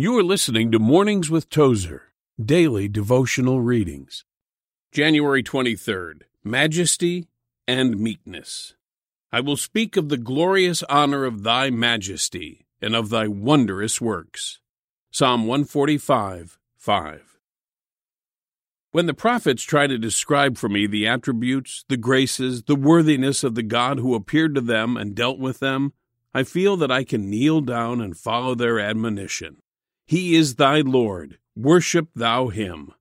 You are listening to Mornings with Tozer, daily devotional readings. January 23rd, Majesty and Meekness. I will speak of the glorious honor of thy majesty and of thy wondrous works. Psalm 145, 5. When the prophets try to describe for me the attributes, the graces, the worthiness of the God who appeared to them and dealt with them, I feel that I can kneel down and follow their admonition. He is thy Lord, worship thou him.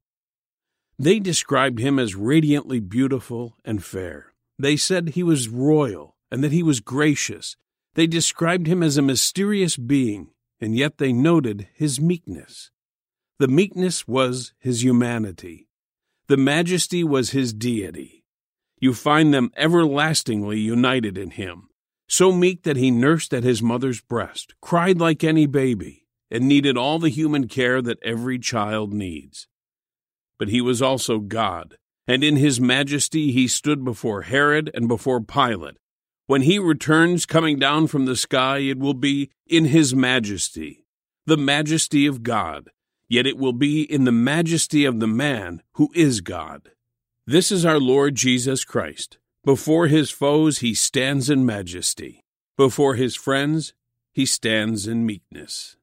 They described him as radiantly beautiful and fair. They said he was royal and that he was gracious. They described him as a mysterious being, and yet they noted his meekness. The meekness was his humanity. The majesty was his deity. You find them everlastingly united in him, so meek that he nursed at his mother's breast, cried like any baby, and needed all the human care that every child needs. But he was also God, and in his majesty he stood before Herod and before Pilate. When he returns coming down from the sky, it will be in his majesty, the majesty of God, yet it will be in the majesty of the man who is God. This is our Lord Jesus Christ. Before his foes he stands in majesty. Before his friends he stands in meekness.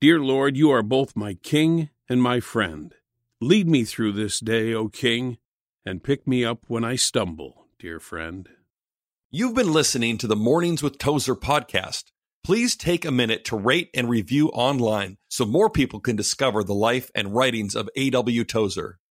Dear Lord, you are both my King and my friend. Lead me through this day, O King, and pick me up when I stumble, dear friend. You've been listening to the Mornings with Tozer podcast. Please take a minute to rate and review online so more people can discover the life and writings of A.W. Tozer.